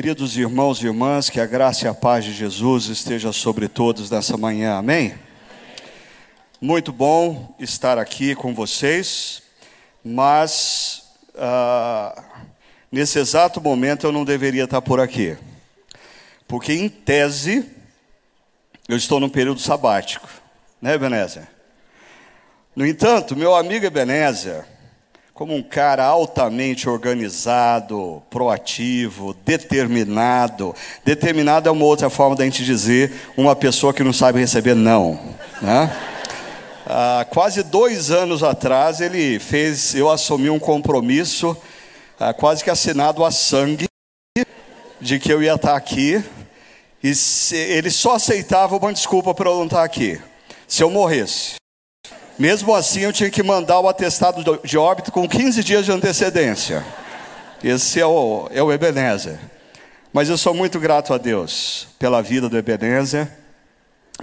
Queridos irmãos e irmãs, que a graça e a paz de Jesus esteja sobre todos nessa manhã, amém? Muito bom estar aqui com vocês, mas ah, nesse exato momento eu não deveria estar por aqui, porque em tese eu estou no período sabático, né, Ebenezer? No entanto, meu amigo Ebenezer, como um cara altamente organizado, proativo, determinado. Determinado é uma outra forma da gente dizer uma pessoa que não sabe receber não. Né? Há quase dois anos atrás ele fez, eu assumi um compromisso, ah, quase que assinado a sangue, de que eu ia estar aqui. E se, ele só aceitava uma desculpa para eu não estar aqui. Se eu morresse. Mesmo assim, eu tinha que mandar o atestado de óbito com 15 dias de antecedência. Esse é o, é o Ebenezer. Mas eu sou muito grato a Deus pela vida do Ebenezer.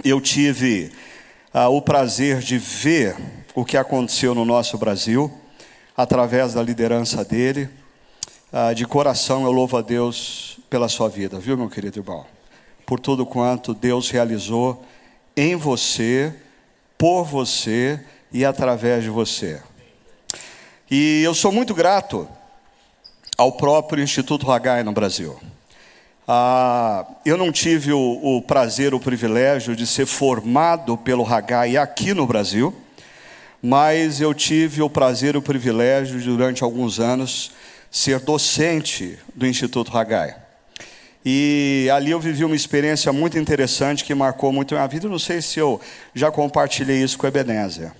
Eu tive ah, o prazer de ver o que aconteceu no nosso Brasil, através da liderança dele. Ah, de coração eu louvo a Deus pela sua vida, viu, meu querido irmão? Por tudo quanto Deus realizou em você por você e através de você. E eu sou muito grato ao próprio Instituto Hagai no Brasil. Ah, eu não tive o, o, prazer, o privilégio de ser formado pelo Hagai aqui no Brasil, mas eu tive o prazer o privilégio de, durante alguns anos, ser docente do Instituto Hagai. E ali eu vivi uma experiência muito interessante que marcou muito a minha vida. Não sei se eu já compartilhei isso com o Ebenezer.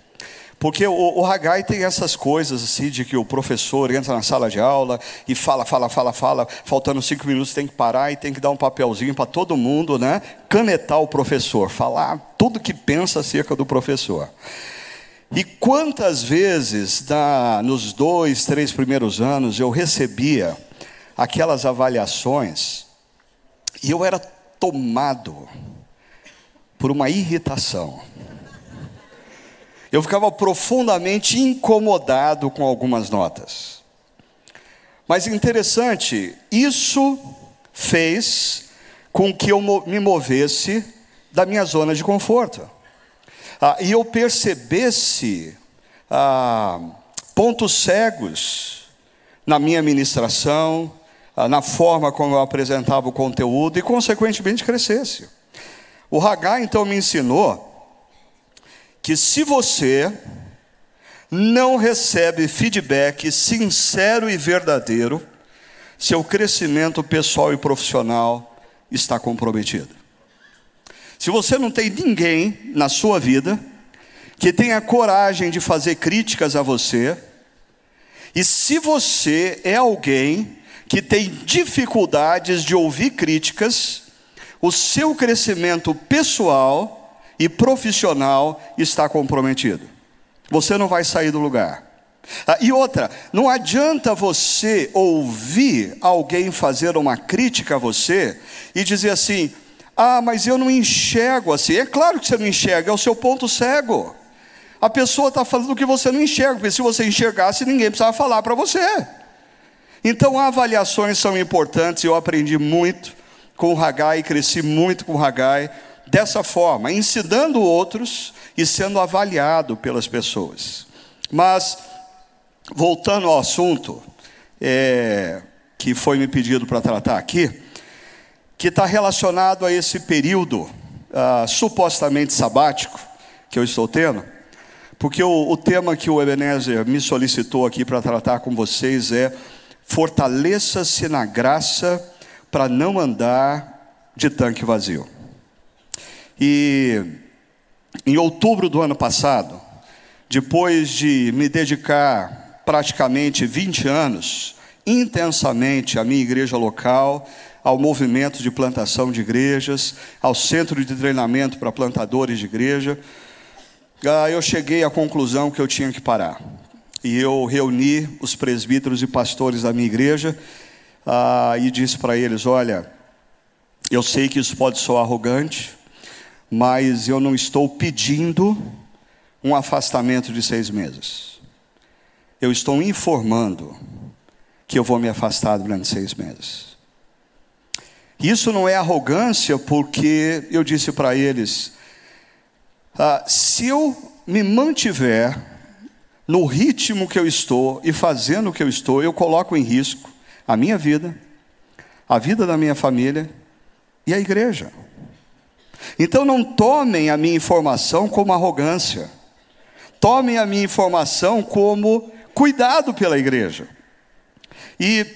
Porque o, o tem essas coisas assim de que o professor entra na sala de aula e fala, fala, fala, fala, faltando cinco minutos tem que parar e tem que dar um papelzinho para todo mundo, né? Canetar o professor, falar tudo que pensa acerca do professor. E quantas vezes nos dois, três primeiros anos eu recebia aquelas avaliações e eu era tomado por uma irritação. Eu ficava profundamente incomodado com algumas notas. Mas interessante, isso fez com que eu me movesse da minha zona de conforto. Ah, e eu percebesse ah, pontos cegos na minha ministração, na forma como eu apresentava o conteúdo e, consequentemente, crescesse. O Hagai então me ensinou que se você não recebe feedback sincero e verdadeiro, seu crescimento pessoal e profissional está comprometido. Se você não tem ninguém na sua vida que tenha coragem de fazer críticas a você, e se você é alguém que tem dificuldades de ouvir críticas, o seu crescimento pessoal e profissional está comprometido. Você não vai sair do lugar. Ah, e outra, não adianta você ouvir alguém fazer uma crítica a você e dizer assim: ah, mas eu não enxergo assim. É claro que você não enxerga, é o seu ponto cego. A pessoa está falando que você não enxerga, porque se você enxergasse, ninguém precisava falar para você. Então, avaliações são importantes, eu aprendi muito com o Hagai, cresci muito com o Hagai, dessa forma, ensinando outros e sendo avaliado pelas pessoas. Mas, voltando ao assunto é, que foi me pedido para tratar aqui, que está relacionado a esse período ah, supostamente sabático que eu estou tendo, porque o, o tema que o Ebenezer me solicitou aqui para tratar com vocês é fortaleça-se na graça para não andar de tanque vazio. E em outubro do ano passado, depois de me dedicar praticamente 20 anos intensamente à minha igreja local, ao movimento de plantação de igrejas, ao centro de treinamento para plantadores de igreja, ah, eu cheguei à conclusão que eu tinha que parar e eu reuni os presbíteros e pastores da minha igreja ah, e disse para eles: Olha, eu sei que isso pode soar arrogante, mas eu não estou pedindo um afastamento de seis meses. Eu estou informando que eu vou me afastar durante seis meses. Isso não é arrogância, porque eu disse para eles: ah, se eu me mantiver no ritmo que eu estou e fazendo o que eu estou, eu coloco em risco a minha vida, a vida da minha família e a igreja. Então não tomem a minha informação como arrogância, tomem a minha informação como cuidado pela igreja. E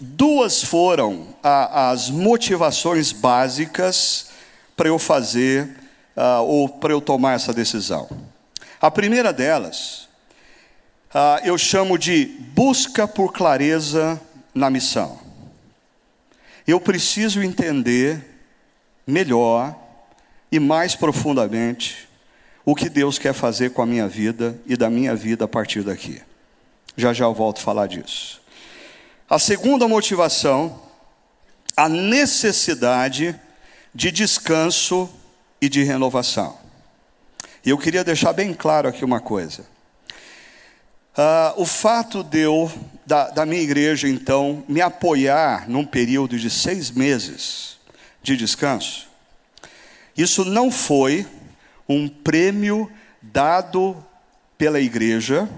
duas foram a, as motivações básicas para eu fazer uh, ou para eu tomar essa decisão. A primeira delas, uh, eu chamo de busca por clareza na missão. Eu preciso entender melhor e mais profundamente o que Deus quer fazer com a minha vida e da minha vida a partir daqui. Já já eu volto a falar disso. A segunda motivação, a necessidade de descanso e de renovação. E eu queria deixar bem claro aqui uma coisa. Uh, o fato de eu, da, da minha igreja, então, me apoiar num período de seis meses de descanso, isso não foi um prêmio dado pela igreja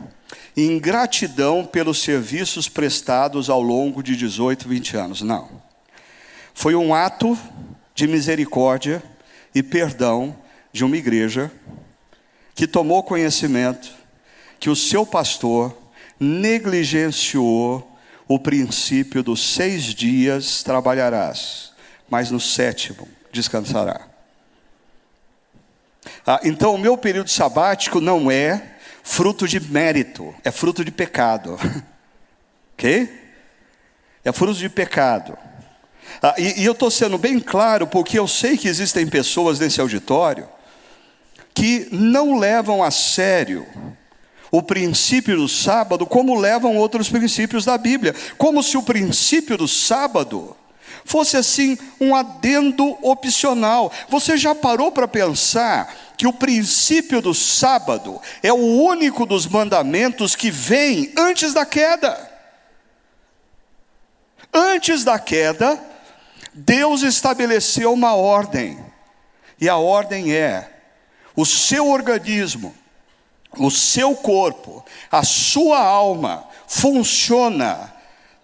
em gratidão pelos serviços prestados ao longo de 18, 20 anos. Não. Foi um ato de misericórdia e perdão de uma igreja que tomou conhecimento que o seu pastor negligenciou o princípio dos seis dias trabalharás, mas no sétimo descansará. Ah, então, o meu período sabático não é fruto de mérito, é fruto de pecado. ok? É fruto de pecado. Ah, e, e eu estou sendo bem claro, porque eu sei que existem pessoas nesse auditório que não levam a sério o princípio do sábado como levam outros princípios da Bíblia, como se o princípio do sábado fosse assim um adendo opcional. Você já parou para pensar que o princípio do sábado é o único dos mandamentos que vem antes da queda? Antes da queda, Deus estabeleceu uma ordem, e a ordem é: o seu organismo, o seu corpo, a sua alma funciona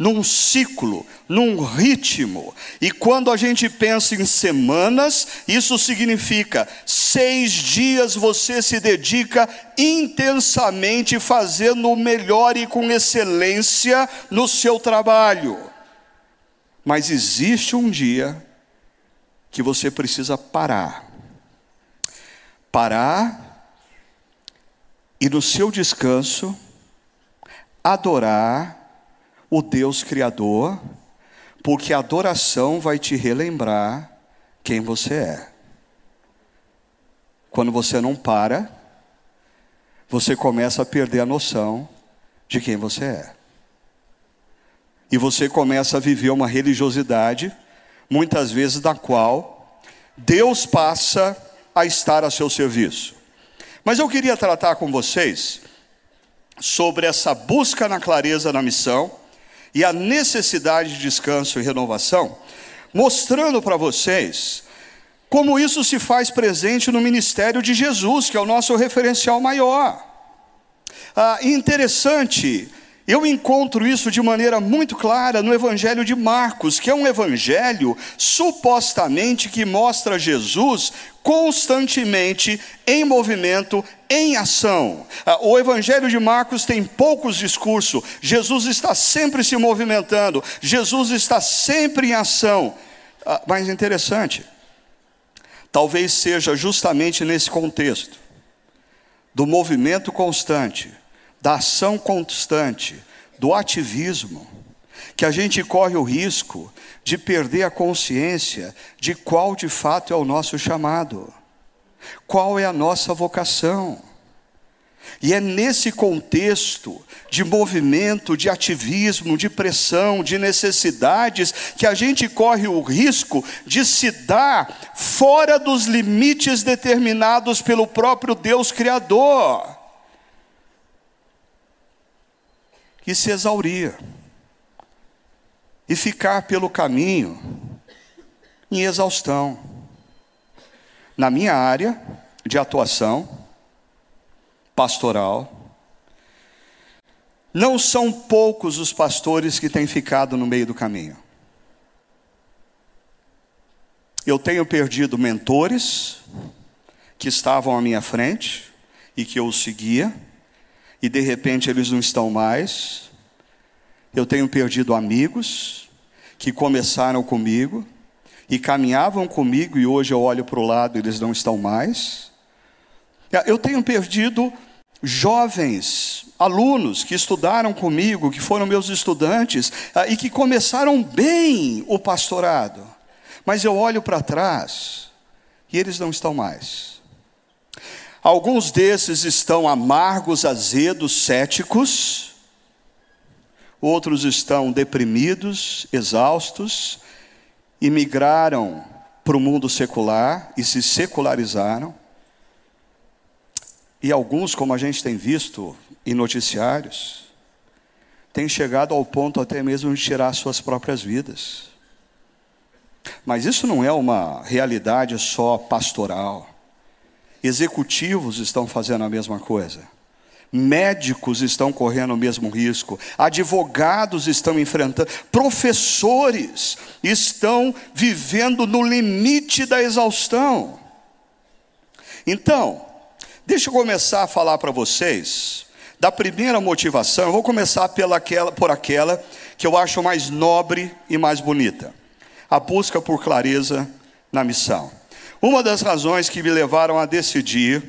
num ciclo, num ritmo. E quando a gente pensa em semanas, isso significa seis dias você se dedica intensamente fazendo o melhor e com excelência no seu trabalho. Mas existe um dia que você precisa parar. Parar e no seu descanso adorar o Deus Criador, porque a adoração vai te relembrar quem você é. Quando você não para, você começa a perder a noção de quem você é. E você começa a viver uma religiosidade, muitas vezes da qual Deus passa a estar a seu serviço. Mas eu queria tratar com vocês sobre essa busca na clareza na missão e a necessidade de descanso e renovação, mostrando para vocês como isso se faz presente no ministério de Jesus, que é o nosso referencial maior. Ah, interessante eu encontro isso de maneira muito clara no Evangelho de Marcos, que é um evangelho supostamente que mostra Jesus constantemente em movimento, em ação. Ah, o Evangelho de Marcos tem poucos discursos, Jesus está sempre se movimentando, Jesus está sempre em ação. Ah, mas interessante, talvez seja justamente nesse contexto do movimento constante da ação constante, do ativismo, que a gente corre o risco de perder a consciência de qual de fato é o nosso chamado, qual é a nossa vocação. E é nesse contexto de movimento, de ativismo, de pressão, de necessidades, que a gente corre o risco de se dar fora dos limites determinados pelo próprio Deus Criador. E se exaurir, e ficar pelo caminho em exaustão. Na minha área de atuação pastoral, não são poucos os pastores que têm ficado no meio do caminho. Eu tenho perdido mentores que estavam à minha frente e que eu seguia, e de repente eles não estão mais. Eu tenho perdido amigos que começaram comigo e caminhavam comigo e hoje eu olho para o lado e eles não estão mais. Eu tenho perdido jovens, alunos que estudaram comigo, que foram meus estudantes ah, e que começaram bem o pastorado, mas eu olho para trás e eles não estão mais. Alguns desses estão amargos, azedos, céticos, outros estão deprimidos, exaustos, e migraram para o mundo secular e se secularizaram. E alguns, como a gente tem visto em noticiários, têm chegado ao ponto até mesmo de tirar suas próprias vidas. Mas isso não é uma realidade só pastoral. Executivos estão fazendo a mesma coisa. Médicos estão correndo o mesmo risco, advogados estão enfrentando, professores estão vivendo no limite da exaustão. Então, Deixa eu começar a falar para vocês da primeira motivação. Eu vou começar pela aquela, por aquela que eu acho mais nobre e mais bonita: a busca por clareza na missão. Uma das razões que me levaram a decidir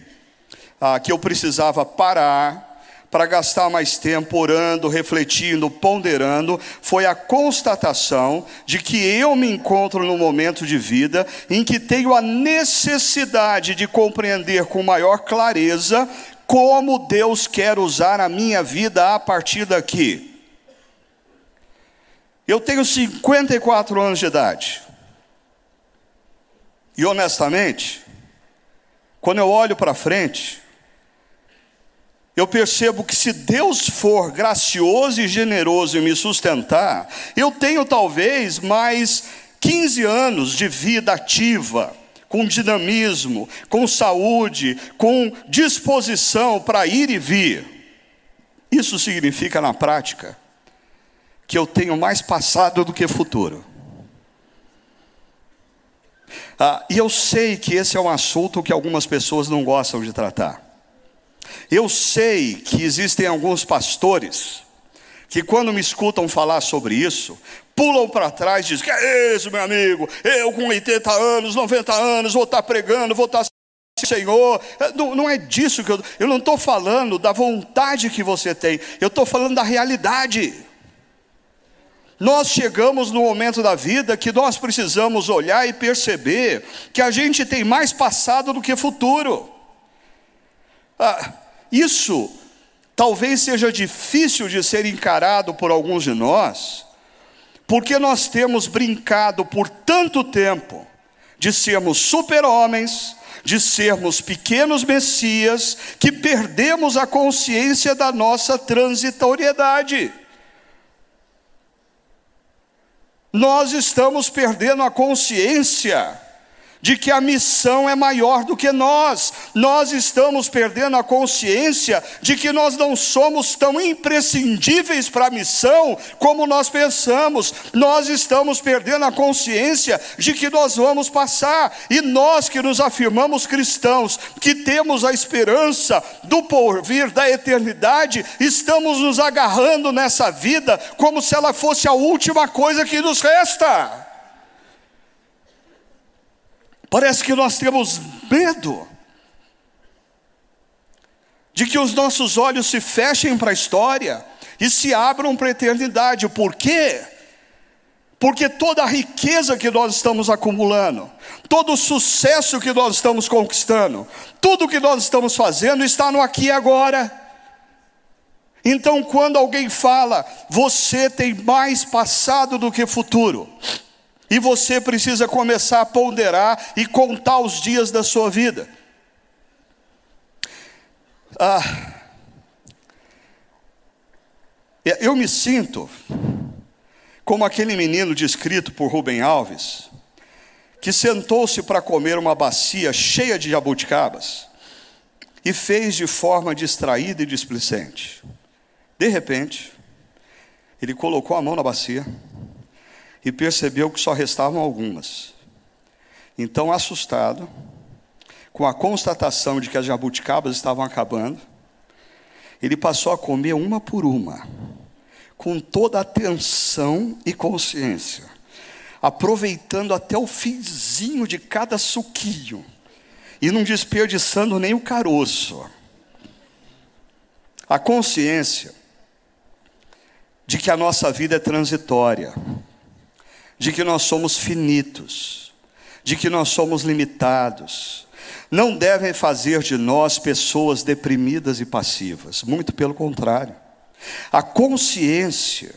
ah, que eu precisava parar para gastar mais tempo orando, refletindo, ponderando, foi a constatação de que eu me encontro num momento de vida em que tenho a necessidade de compreender com maior clareza como Deus quer usar a minha vida a partir daqui. Eu tenho 54 anos de idade. E honestamente, quando eu olho para frente, eu percebo que se Deus for gracioso e generoso em me sustentar, eu tenho talvez mais 15 anos de vida ativa, com dinamismo, com saúde, com disposição para ir e vir. Isso significa na prática que eu tenho mais passado do que futuro. Ah, e eu sei que esse é um assunto que algumas pessoas não gostam de tratar. Eu sei que existem alguns pastores que, quando me escutam falar sobre isso, pulam para trás e dizem: Que é isso, meu amigo? Eu com 80 anos, 90 anos, vou estar tá pregando, vou estar. Tá Senhor, não, não é disso que eu. Eu não estou falando da vontade que você tem, eu estou falando da realidade. Nós chegamos no momento da vida que nós precisamos olhar e perceber que a gente tem mais passado do que futuro. Ah, isso talvez seja difícil de ser encarado por alguns de nós, porque nós temos brincado por tanto tempo de sermos super-homens, de sermos pequenos messias, que perdemos a consciência da nossa transitoriedade. Nós estamos perdendo a consciência de que a missão é maior do que nós. Nós estamos perdendo a consciência de que nós não somos tão imprescindíveis para a missão como nós pensamos. Nós estamos perdendo a consciência de que nós vamos passar. E nós que nos afirmamos cristãos, que temos a esperança do porvir da eternidade, estamos nos agarrando nessa vida como se ela fosse a última coisa que nos resta. Parece que nós temos medo de que os nossos olhos se fechem para a história e se abram para a eternidade. Por quê? Porque toda a riqueza que nós estamos acumulando, todo o sucesso que nós estamos conquistando, tudo que nós estamos fazendo está no aqui e agora. Então, quando alguém fala, você tem mais passado do que futuro, e você precisa começar a ponderar e contar os dias da sua vida. Ah, eu me sinto como aquele menino descrito por Rubem Alves, que sentou-se para comer uma bacia cheia de jabuticabas e fez de forma distraída e displicente. De repente, ele colocou a mão na bacia e percebeu que só restavam algumas. Então, assustado, com a constatação de que as jabuticabas estavam acabando, ele passou a comer uma por uma, com toda atenção e consciência, aproveitando até o finzinho de cada suquinho e não desperdiçando nem o caroço. A consciência de que a nossa vida é transitória, de que nós somos finitos, de que nós somos limitados, não devem fazer de nós pessoas deprimidas e passivas, muito pelo contrário. A consciência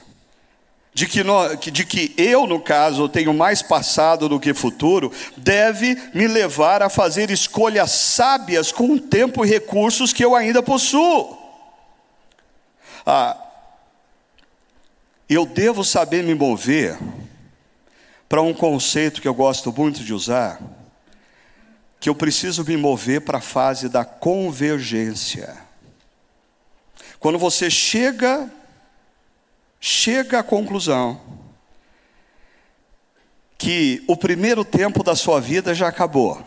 de que, nós, de que eu, no caso, tenho mais passado do que futuro, deve me levar a fazer escolhas sábias com o tempo e recursos que eu ainda possuo. Ah, eu devo saber me mover para um conceito que eu gosto muito de usar, que eu preciso me mover para a fase da convergência. Quando você chega chega à conclusão que o primeiro tempo da sua vida já acabou,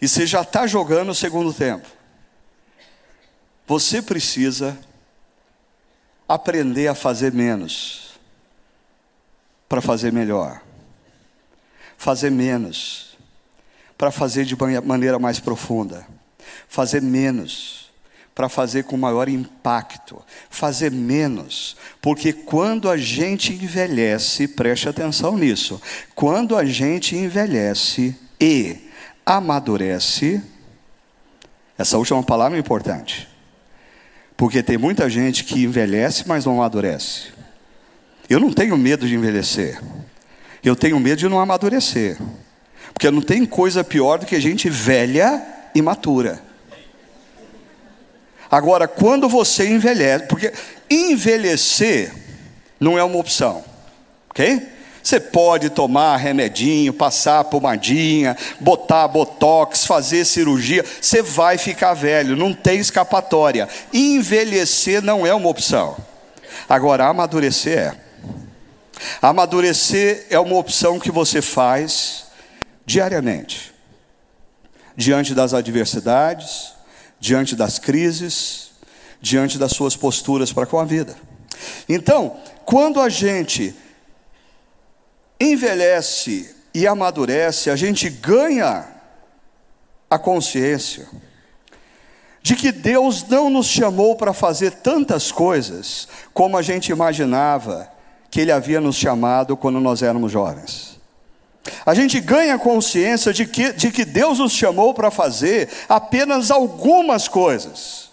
e você já está jogando o segundo tempo, você precisa aprender a fazer menos, para fazer melhor, fazer menos, para fazer de maneira mais profunda, fazer menos para fazer com maior impacto, fazer menos, porque quando a gente envelhece, preste atenção nisso, quando a gente envelhece e amadurece, essa última palavra é importante, porque tem muita gente que envelhece, mas não amadurece. Eu não tenho medo de envelhecer, eu tenho medo de não amadurecer, porque não tem coisa pior do que gente velha e matura. Agora, quando você envelhece, porque envelhecer não é uma opção, ok? Você pode tomar remedinho, passar pomadinha, botar botox, fazer cirurgia, você vai ficar velho, não tem escapatória. Envelhecer não é uma opção. Agora, amadurecer é. Amadurecer é uma opção que você faz diariamente, diante das adversidades, diante das crises, diante das suas posturas para com a vida. Então, quando a gente envelhece e amadurece, a gente ganha a consciência de que Deus não nos chamou para fazer tantas coisas como a gente imaginava que Ele havia nos chamado quando nós éramos jovens. A gente ganha consciência de que, de que Deus nos chamou para fazer apenas algumas coisas.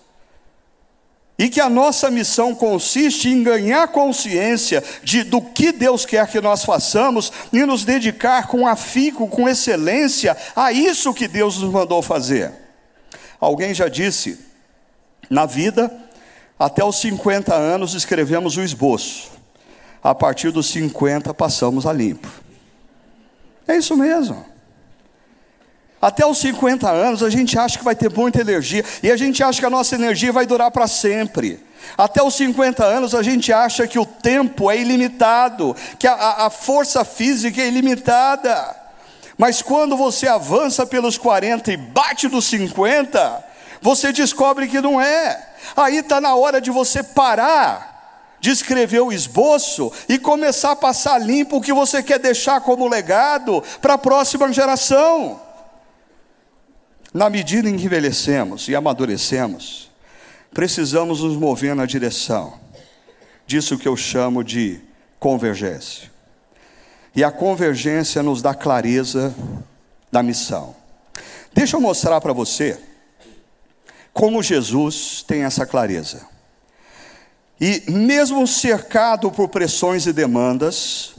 E que a nossa missão consiste em ganhar consciência de, do que Deus quer que nós façamos e nos dedicar com afinco, com excelência a isso que Deus nos mandou fazer. Alguém já disse, na vida, até os 50 anos escrevemos o esboço, a partir dos 50 passamos a limpo. É isso mesmo. Até os 50 anos a gente acha que vai ter muita energia e a gente acha que a nossa energia vai durar para sempre. Até os 50 anos a gente acha que o tempo é ilimitado, que a, a, força física é ilimitada. Mas quando você avança pelos 40 e bate nos 50, você descobre que não é. Aí está na hora de você parar de escrever o esboço e começar a passar limpo o que você quer deixar como legado para a próxima geração. Na medida em que envelhecemos e amadurecemos, precisamos nos mover na direção disso que eu chamo de convergência. E a convergência nos dá clareza da missão. Deixa eu mostrar para você como Jesus tem essa clareza. E mesmo cercado por pressões e demandas,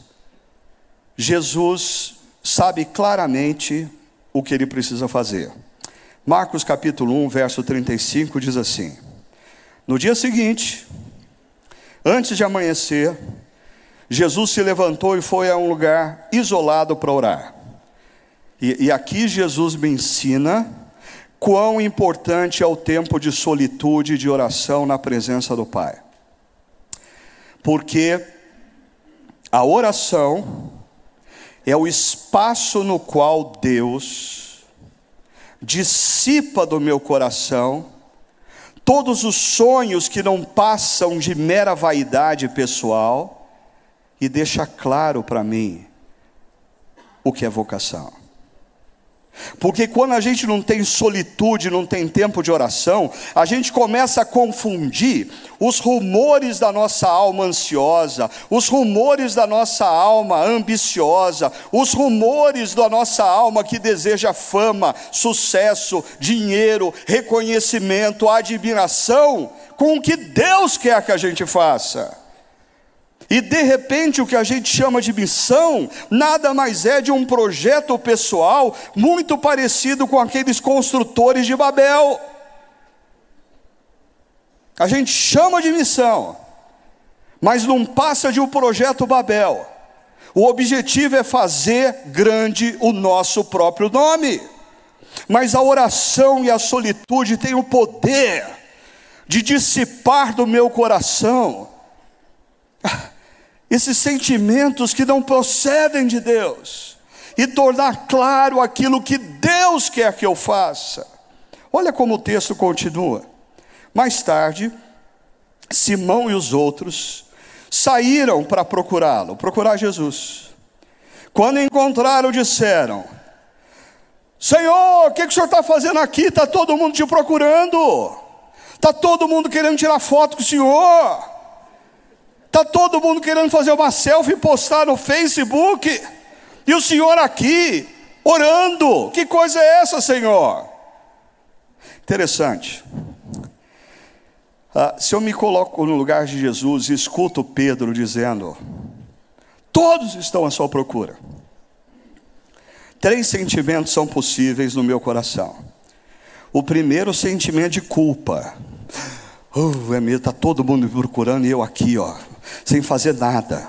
Jesus sabe claramente o que ele precisa fazer. Marcos capítulo 1, verso 35 diz assim: No dia seguinte, antes de amanhecer, Jesus se levantou e foi a um lugar isolado para orar. E, e aqui Jesus me ensina quão importante é o tempo de solitude e de oração na presença do Pai. Porque a oração é o espaço no qual Deus dissipa do meu coração todos os sonhos que não passam de mera vaidade pessoal e deixa claro para mim o que é vocação. Porque quando a gente não tem solitude, não tem tempo de oração, a gente começa a confundir os rumores da nossa alma ansiosa, os rumores da nossa alma ambiciosa, os rumores da nossa alma que deseja fama, sucesso, dinheiro, reconhecimento, admiração, com o que Deus quer que a gente faça. E de repente o que a gente chama de missão nada mais é de um projeto pessoal muito parecido com aqueles construtores de Babel. A gente chama de missão, mas não passa de um projeto Babel. O objetivo é fazer grande o nosso próprio nome. Mas a oração e a solitude têm o poder de dissipar do meu coração esses sentimentos que não procedem de Deus e tornar claro aquilo que Deus quer que eu faça. Olha como o texto continua. Mais tarde, Simão e os outros saíram para procurá-lo, procurar Jesus. Quando encontraram, disseram: Senhor, o que, que o senhor está fazendo aqui? Está todo mundo te procurando, está todo mundo querendo tirar foto com o senhor. Está todo mundo querendo fazer uma selfie e postar no Facebook. E o Senhor aqui, orando. Que coisa é essa, Senhor? Interessante. Ah, se eu me coloco no lugar de Jesus e escuto Pedro dizendo: Todos estão à sua procura. Três sentimentos são possíveis no meu coração. O primeiro, sentimento de culpa. Oh, é está todo mundo me procurando e eu aqui, ó, sem fazer nada.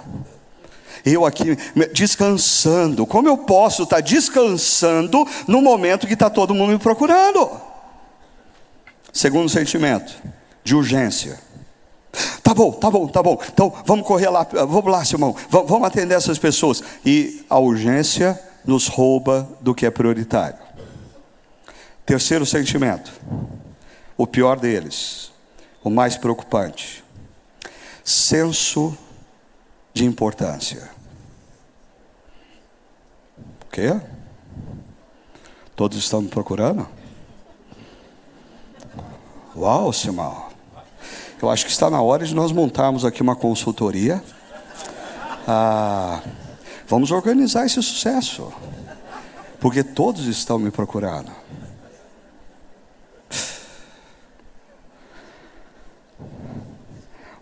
Eu aqui descansando. Como eu posso estar descansando no momento que está todo mundo me procurando? Segundo sentimento, de urgência. Tá bom, tá bom, tá bom. Então vamos correr lá, vamos lá, Simão. Vamos atender essas pessoas. E a urgência nos rouba do que é prioritário. Terceiro sentimento, o pior deles, o mais preocupante senso de importância. O quê? Todos estão procurando? Uau, Simão. Eu acho que está na hora de nós montarmos aqui uma consultoria. Ah, vamos organizar esse sucesso. Porque todos estão me procurando.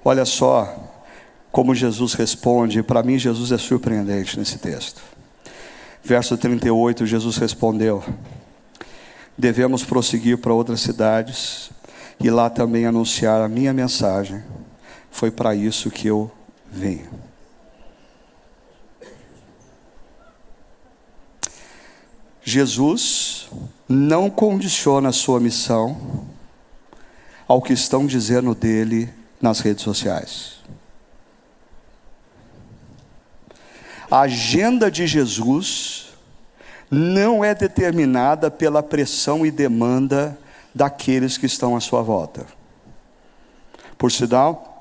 Olha só como Jesus responde, para mim Jesus é surpreendente nesse texto. Verso 38, Jesus respondeu: Devemos prosseguir para outras cidades e lá também anunciar a minha mensagem. Foi para isso que eu vim. Jesus não condiciona a sua missão ao que estão dizendo dele nas redes sociais. A agenda de Jesus não é determinada pela pressão e demanda daqueles que estão à sua volta. Por sinal,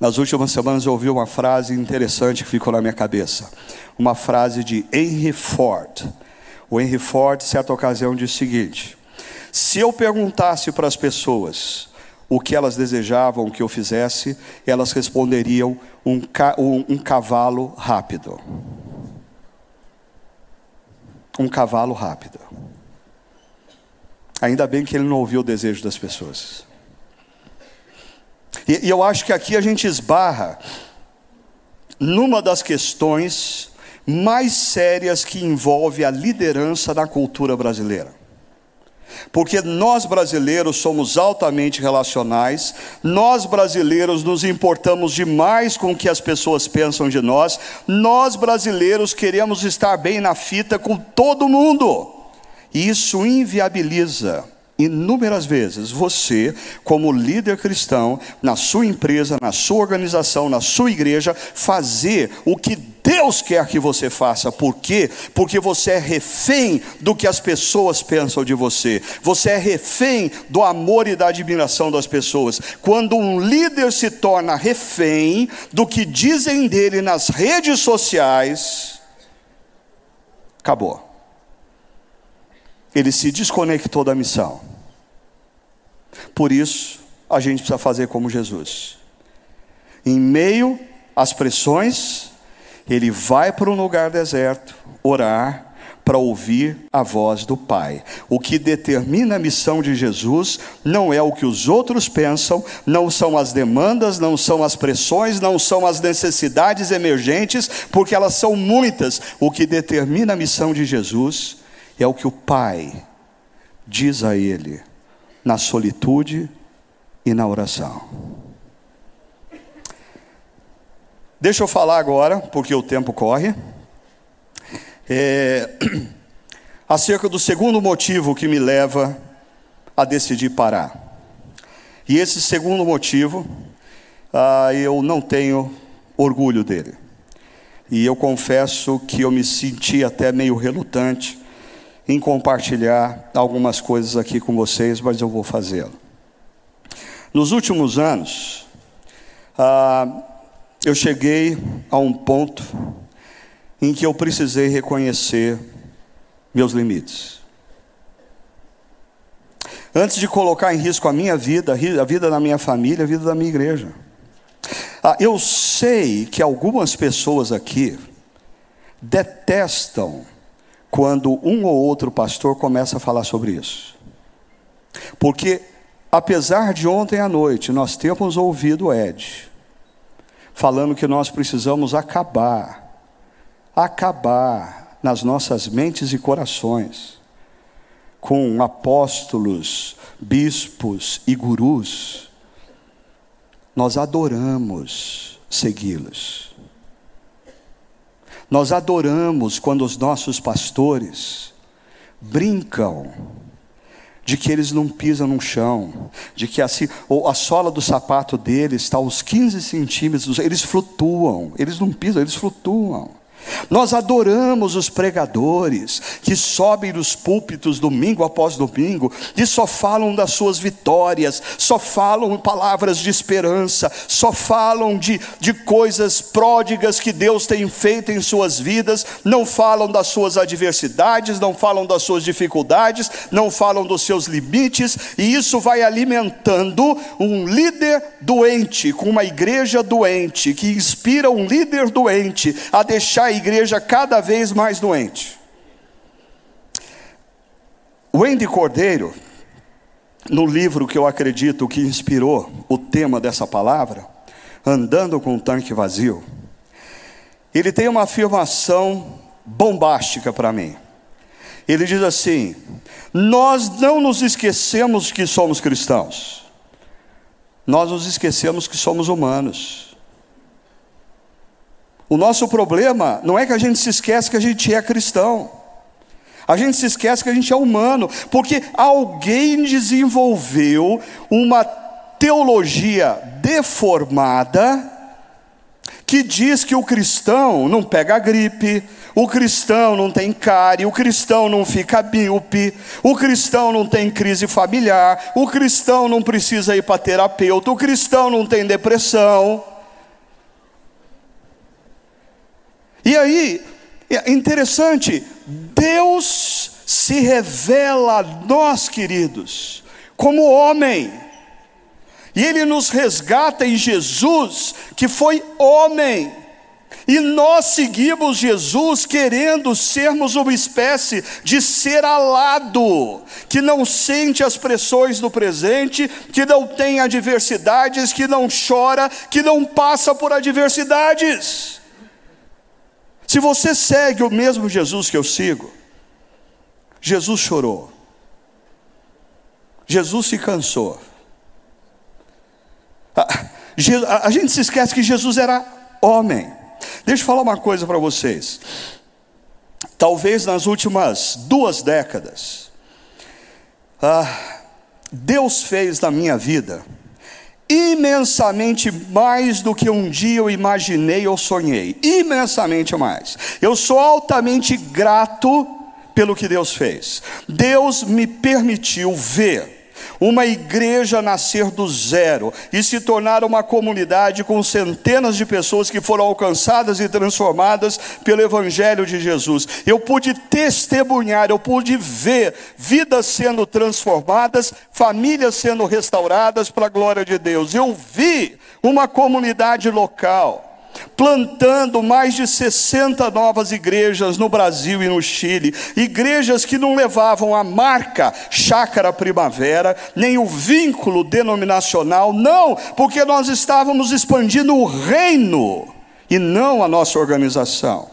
nas últimas semanas eu ouvi uma frase interessante que ficou na minha cabeça. Uma frase de Henry Ford. O Henry Ford, certa ocasião, disse o seguinte: Se eu perguntasse para as pessoas o que elas desejavam que eu fizesse, elas responderiam: um, ca um, um cavalo rápido. Um cavalo rápido. Ainda bem que ele não ouviu o desejo das pessoas. E, e eu acho que aqui a gente esbarra numa das questões mais sérias que envolve a liderança na cultura brasileira. Porque nós brasileiros somos altamente relacionais, nós brasileiros nos importamos demais com o que as pessoas pensam de nós, nós brasileiros queremos estar bem na fita com todo mundo, e isso inviabiliza inúmeras vezes você, como líder cristão, na sua empresa, na sua organização, na sua igreja, fazer o que Deus quer que você faça. Por quê? Porque você é refém do que as pessoas pensam de você. Você é refém do amor e da admiração das pessoas. Quando um líder se torna refém do que dizem dele nas redes sociais, acabou ele se desconectou da missão. Por isso, a gente precisa fazer como Jesus. Em meio às pressões, ele vai para um lugar deserto, orar, para ouvir a voz do Pai. O que determina a missão de Jesus não é o que os outros pensam, não são as demandas, não são as pressões, não são as necessidades emergentes, porque elas são muitas. O que determina a missão de Jesus é o que o Pai diz a ele na solitude e na oração. Deixa eu falar agora, porque o tempo corre, é, acerca do segundo motivo que me leva a decidir parar. E esse segundo motivo, ah, eu não tenho orgulho dele. E eu confesso que eu me senti até meio relutante em compartilhar algumas coisas aqui com vocês, mas eu vou fazê-lo. Nos últimos anos, ah, eu cheguei a um ponto em que eu precisei reconhecer meus limites. Antes de colocar em risco a minha vida, a vida da minha família, a vida da minha igreja. Ah, eu sei que algumas pessoas aqui detestam quando um ou outro pastor começa a falar sobre isso. Porque, apesar de ontem à noite nós termos ouvido o Ed, falando que nós precisamos acabar, acabar nas nossas mentes e corações com apóstolos, bispos e gurus, nós adoramos segui-los. Nós adoramos quando os nossos pastores brincam de que eles não pisam no chão, de que assim, ou a sola do sapato deles está aos 15 centímetros, eles flutuam, eles não pisam, eles flutuam. Nós adoramos os pregadores que sobem nos púlpitos domingo após domingo e só falam das suas vitórias, só falam palavras de esperança, só falam de, de coisas pródigas que Deus tem feito em suas vidas, não falam das suas adversidades, não falam das suas dificuldades, não falam dos seus limites, e isso vai alimentando um líder doente, com uma igreja doente, que inspira um líder doente a deixar a igreja cada vez mais doente. Wendy Cordeiro, no livro que eu acredito que inspirou o tema dessa palavra, Andando com um Tanque Vazio, ele tem uma afirmação bombástica para mim. Ele diz assim: Nós não nos esquecemos que somos cristãos, nós nos esquecemos que somos humanos. O nosso problema não é que a gente se esquece que a gente é cristão. A gente se esquece que a gente é humano, porque alguém desenvolveu uma teologia deformada que diz que o cristão não pega gripe, o cristão não tem cárie, o cristão não fica míope, o cristão não tem crise familiar, o cristão não precisa ir para terapeuta, o cristão não tem depressão. E aí, é interessante, Deus se revela a nós, queridos, como homem. E ele nos resgata em Jesus, que foi homem. E nós seguimos Jesus querendo sermos uma espécie de ser alado, que não sente as pressões do presente, que não tem adversidades, que não chora, que não passa por adversidades. Se você segue o mesmo Jesus que eu sigo, Jesus chorou, Jesus se cansou. A, a gente se esquece que Jesus era homem. Deixa eu falar uma coisa para vocês. Talvez nas últimas duas décadas, ah, Deus fez na minha vida imensamente mais do que um dia eu imaginei ou sonhei. Imensamente mais. Eu sou altamente grato pelo que Deus fez. Deus me permitiu ver uma igreja nascer do zero e se tornar uma comunidade com centenas de pessoas que foram alcançadas e transformadas pelo Evangelho de Jesus. Eu pude testemunhar, eu pude ver vidas sendo transformadas, famílias sendo restauradas para a glória de Deus. Eu vi uma comunidade local plantando mais de 60 novas igrejas no Brasil e no Chile, igrejas que não levavam a marca Chácara Primavera, nem o vínculo denominacional, não, porque nós estávamos expandindo o reino e não a nossa organização.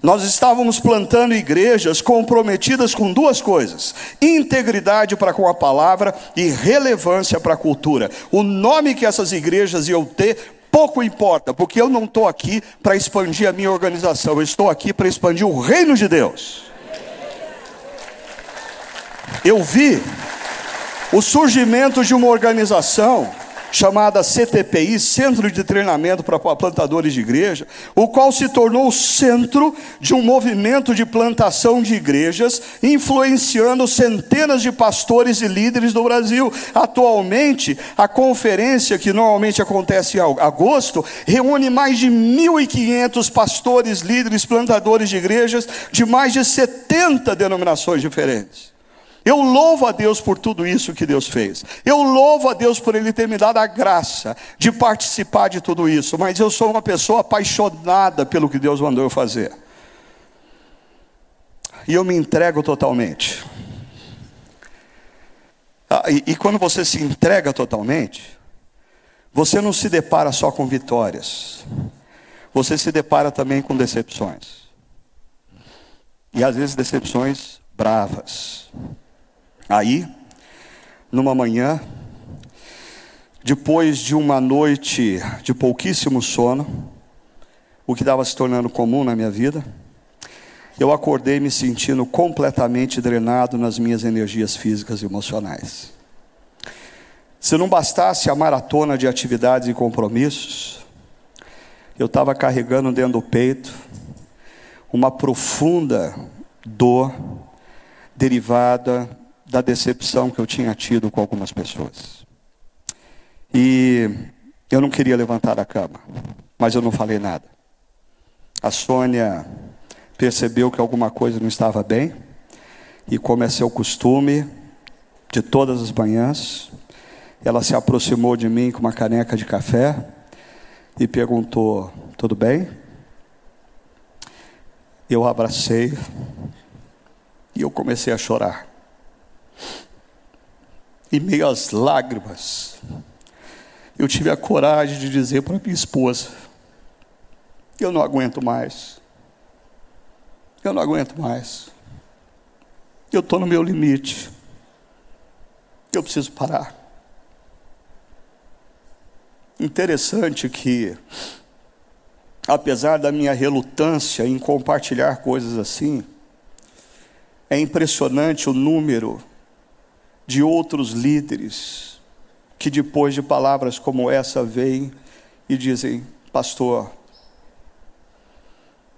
Nós estávamos plantando igrejas comprometidas com duas coisas: integridade para com a palavra e relevância para a cultura. O nome que essas igrejas iam ter pouco importa, porque eu não estou aqui para expandir a minha organização, eu estou aqui para expandir o reino de Deus. Eu vi o surgimento de uma organização chamada CTPI, Centro de Treinamento para Plantadores de Igreja, o qual se tornou o centro de um movimento de plantação de igrejas, influenciando centenas de pastores e líderes do Brasil. Atualmente, a conferência, que normalmente acontece em agosto, reúne mais de 1.500 pastores, líderes, plantadores de igrejas de mais de 70 denominações diferentes. Eu louvo a Deus por tudo isso que Deus fez. Eu louvo a Deus por Ele ter me dado a graça de participar de tudo isso. Mas eu sou uma pessoa apaixonada pelo que Deus mandou eu fazer. E eu me entrego totalmente. Ah, e, e quando você se entrega totalmente, você não se depara só com vitórias. Você se depara também com decepções. E às vezes decepções bravas. Aí, numa manhã, depois de uma noite de pouquíssimo sono, o que estava se tornando comum na minha vida, eu acordei me sentindo completamente drenado nas minhas energias físicas e emocionais. Se não bastasse a maratona de atividades e compromissos, eu estava carregando dentro do peito uma profunda dor derivada da decepção que eu tinha tido com algumas pessoas. E eu não queria levantar da cama, mas eu não falei nada. A Sônia percebeu que alguma coisa não estava bem, e como é seu costume, de todas as manhãs, ela se aproximou de mim com uma caneca de café e perguntou: Tudo bem? Eu abracei e eu comecei a chorar em meio às lágrimas, eu tive a coragem de dizer para minha esposa: Eu não aguento mais. Eu não aguento mais. Eu estou no meu limite. Eu preciso parar. Interessante que, apesar da minha relutância em compartilhar coisas assim, é impressionante o número de outros líderes que depois de palavras como essa vêm e dizem: Pastor,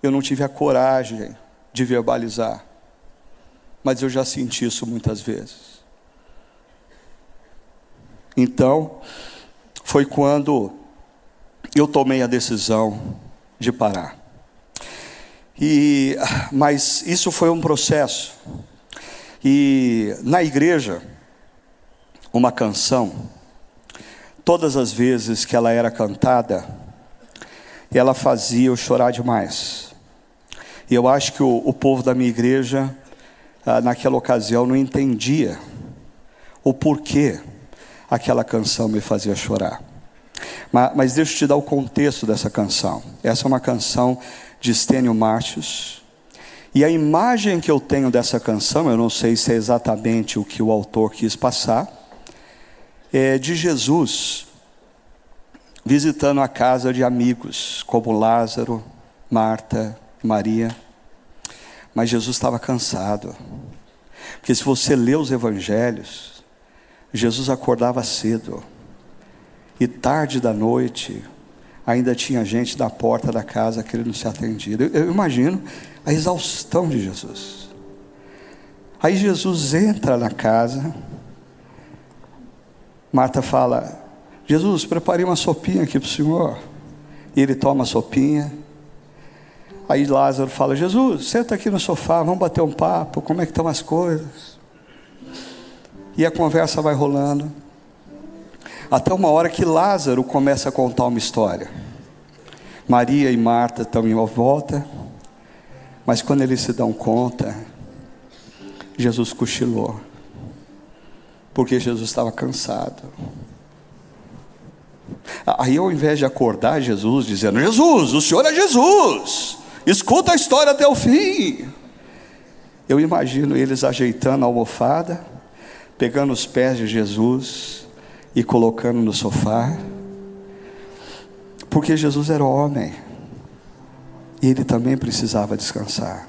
eu não tive a coragem de verbalizar, mas eu já senti isso muitas vezes. Então, foi quando eu tomei a decisão de parar. E, mas isso foi um processo. E na igreja, uma canção, todas as vezes que ela era cantada, ela fazia eu chorar demais. E eu acho que o, o povo da minha igreja, ah, naquela ocasião, não entendia o porquê aquela canção me fazia chorar. Mas, mas deixa eu te dar o contexto dessa canção. Essa é uma canção de Stênio Martius. E a imagem que eu tenho dessa canção, eu não sei se é exatamente o que o autor quis passar, é de Jesus visitando a casa de amigos, como Lázaro, Marta, Maria. Mas Jesus estava cansado. Porque se você lê os evangelhos, Jesus acordava cedo. E tarde da noite, ainda tinha gente na porta da casa querendo ser atendido. Eu, eu imagino a exaustão de Jesus. Aí Jesus entra na casa. Marta fala: Jesus, preparei uma sopinha aqui para o senhor. E ele toma a sopinha. Aí Lázaro fala: Jesus, senta aqui no sofá, vamos bater um papo, como é que estão as coisas? E a conversa vai rolando. Até uma hora que Lázaro começa a contar uma história. Maria e Marta estão em volta, mas quando eles se dão conta, Jesus cochilou, porque Jesus estava cansado. Aí, ao invés de acordar Jesus, dizendo: Jesus, o Senhor é Jesus, Escuta a história até o fim. Eu imagino eles ajeitando a almofada, pegando os pés de Jesus e colocando no sofá, porque Jesus era homem e ele também precisava descansar.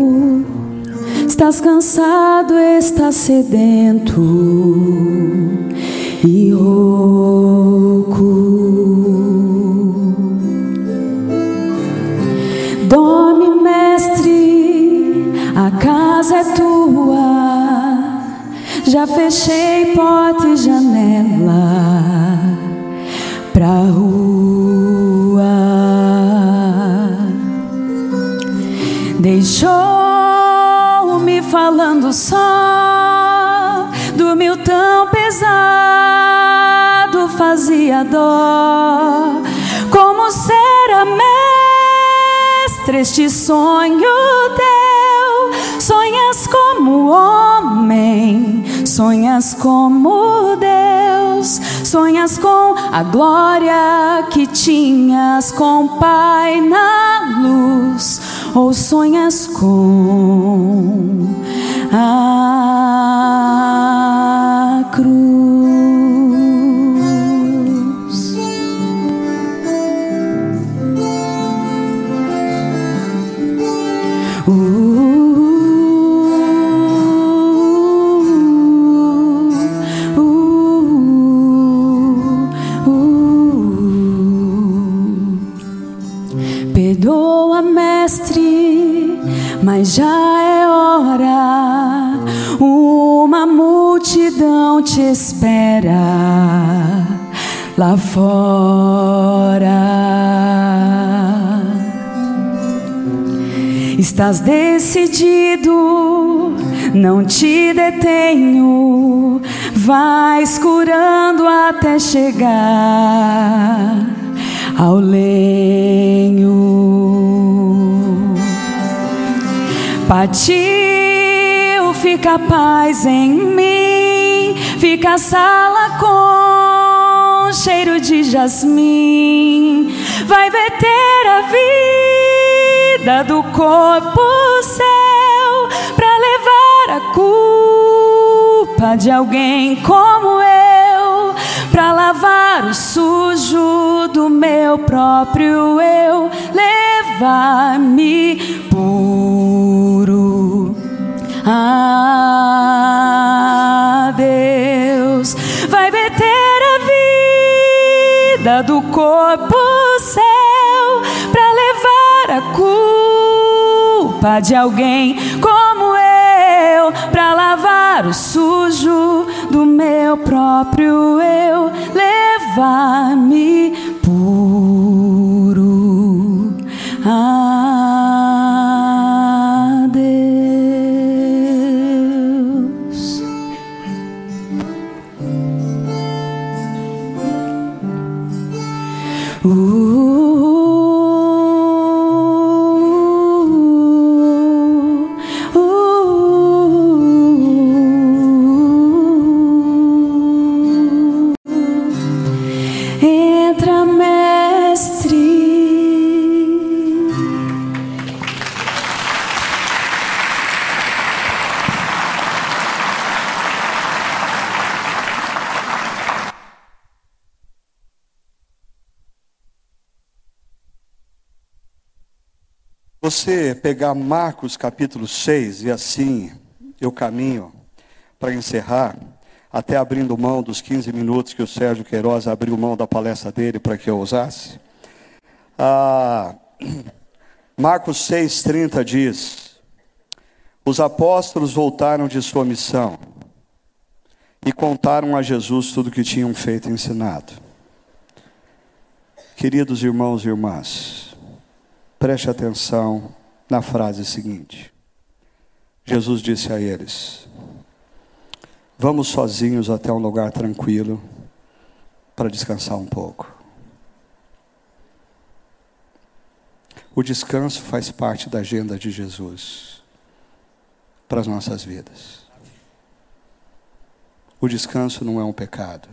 Estás cansado, estás sedento e rouco. Dorme, mestre, a casa é tua. Já fechei porta e janela pra rua. Deixou-me falando só, dormiu tão pesado, fazia dó. Como será mestre este sonho teu? Sonhas como homem, sonhas como Deus, sonhas com a glória que tinhas com Pai na luz ou sonhas com a cruz? Uh, mas já é hora. Uma multidão te espera lá fora. Estás decidido, não te detenho, vais curando até chegar ao lenho. Patil, fica paz em mim, fica a sala com cheiro de jasmim, vai verter a vida do corpo seu para levar a culpa de alguém como eu, para lavar o sujo do meu próprio eu, levar-me puro. Ah, Deus vai verter a vida do corpo céu para levar a culpa de alguém como eu, para lavar o sujo do meu próprio eu, levar-me você pegar Marcos capítulo 6 e assim eu caminho para encerrar, até abrindo mão dos 15 minutos que o Sérgio Queiroz abriu mão da palestra dele para que eu usasse. Ah, Marcos 6,30 diz: Os apóstolos voltaram de sua missão e contaram a Jesus tudo o que tinham feito e ensinado. Queridos irmãos e irmãs, preste atenção na frase seguinte. Jesus disse a eles: Vamos sozinhos até um lugar tranquilo para descansar um pouco. O descanso faz parte da agenda de Jesus para as nossas vidas. O descanso não é um pecado.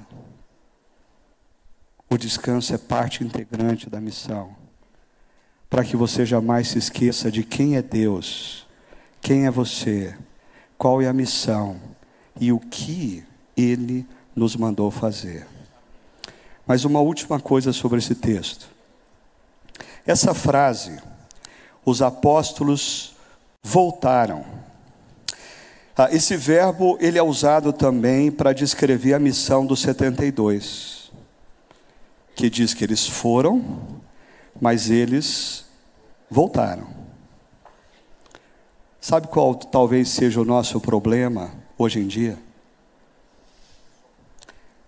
O descanso é parte integrante da missão. Para que você jamais se esqueça de quem é Deus, quem é você, qual é a missão e o que Ele nos mandou fazer. Mas uma última coisa sobre esse texto. Essa frase, os apóstolos voltaram. Ah, esse verbo ele é usado também para descrever a missão dos 72, que diz que eles foram, mas eles voltaram. Sabe qual talvez seja o nosso problema hoje em dia?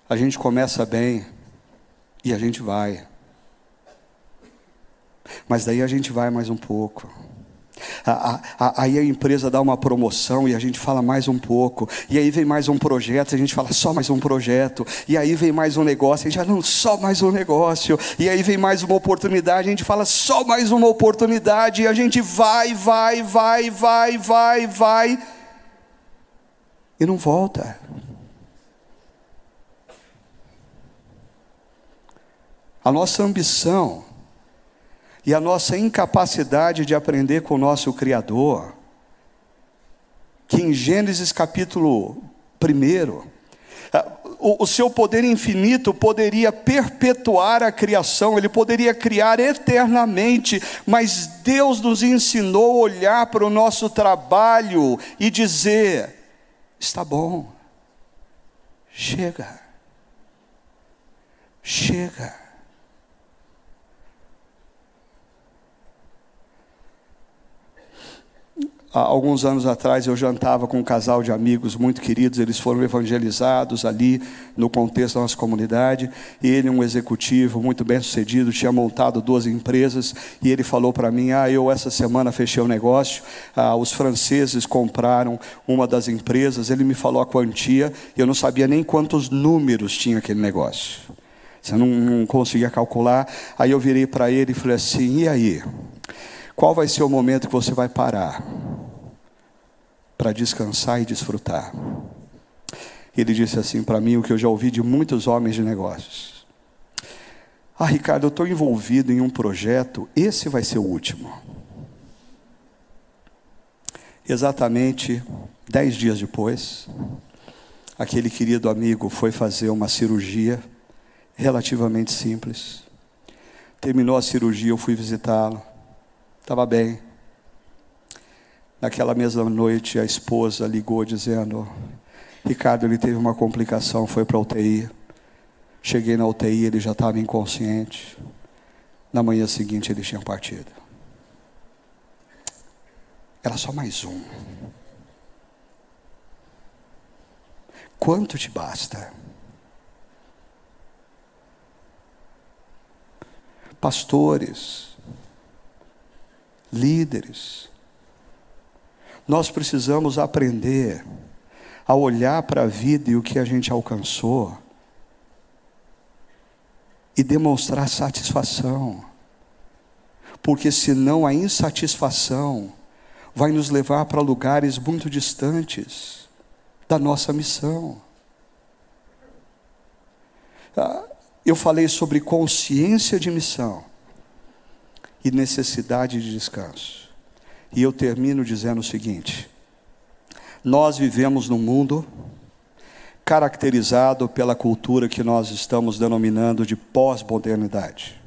A gente começa bem e a gente vai. Mas daí a gente vai mais um pouco. Aí a empresa dá uma promoção e a gente fala mais um pouco. E aí vem mais um projeto, a gente fala só mais um projeto. E aí vem mais um negócio, a gente fala não, só mais um negócio. E aí vem mais uma oportunidade, a gente fala só mais uma oportunidade. E a gente vai, vai, vai, vai, vai, vai. E não volta. A nossa ambição e a nossa incapacidade de aprender com o nosso Criador, que em Gênesis capítulo 1, ah, o, seu poder infinito poderia perpetuar a criação, ele poderia criar eternamente, mas Deus nos ensinou a olhar para o nosso trabalho e dizer: está bom, chega, chega. Há alguns anos atrás eu jantava com um casal de amigos muito queridos, eles foram evangelizados ali no contexto da nossa comunidade, ele, um executivo muito bem sucedido, tinha montado duas empresas, e ele falou para mim: Ah, eu essa semana fechei o um negócio, ah, os franceses compraram uma das empresas, ele me falou a quantia, eu não sabia nem quantos números tinha aquele negócio. Você não, não conseguia calcular. Aí eu virei para ele e falei assim: e aí? Qual vai ser o momento que você vai parar para descansar e desfrutar? Ele disse assim para mim o que eu já ouvi de muitos homens de negócios. Ah, Ricardo, eu estou envolvido em um projeto, esse vai ser o último. Exatamente dez dias depois, aquele querido amigo foi fazer uma cirurgia relativamente simples. Terminou a cirurgia, eu fui visitá-lo estava bem. Naquela mesma noite, a esposa ligou dizendo: Ricardo, ele teve uma complicação, foi para a UTI. Cheguei na UTI, ele já estava inconsciente. Na manhã seguinte, ele tinha partido. Era só mais um. Quanto te basta? Pastores, líderes. Nós precisamos aprender a olhar para a vida e o que a gente alcançou e demonstrar satisfação. Porque senão a insatisfação vai nos levar para lugares muito distantes da nossa missão. Ah, eu falei sobre consciência de missão e necessidade de descanso. E eu termino dizendo o seguinte: nós vivemos num mundo caracterizado pela cultura que nós estamos denominando de pós-modernidade.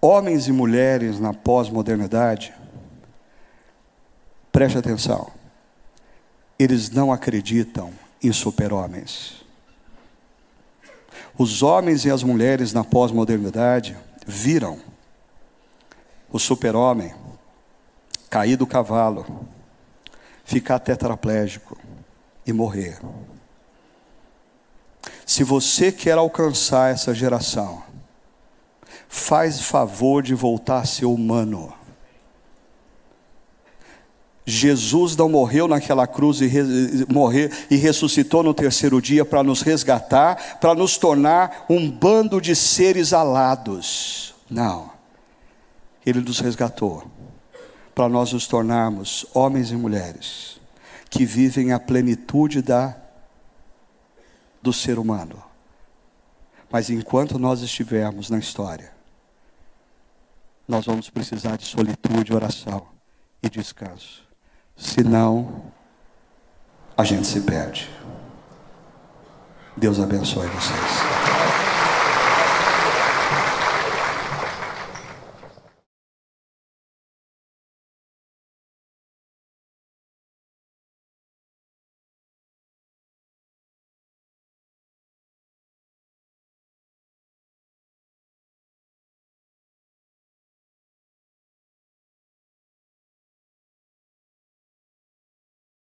Homens e mulheres na pós-modernidade, preste atenção, eles não acreditam em super-homens. Os homens e as mulheres na pós-modernidade viram o super-homem cair do cavalo, ficar tetraplégico e morrer. Se você quer alcançar essa geração, faz favor de voltar a ser humano. Jesus não morreu naquela cruz e re, morrer e ressuscitou no terceiro dia para nos resgatar, para nos tornar um bando de seres alados. Não. Ele nos resgatou para nós nos tornarmos homens e mulheres que vivem a plenitude da do ser humano. Mas enquanto nós estivermos na história, nós vamos precisar de solitude, oração e descanso. Senão, a gente se perde. Deus abençoe vocês.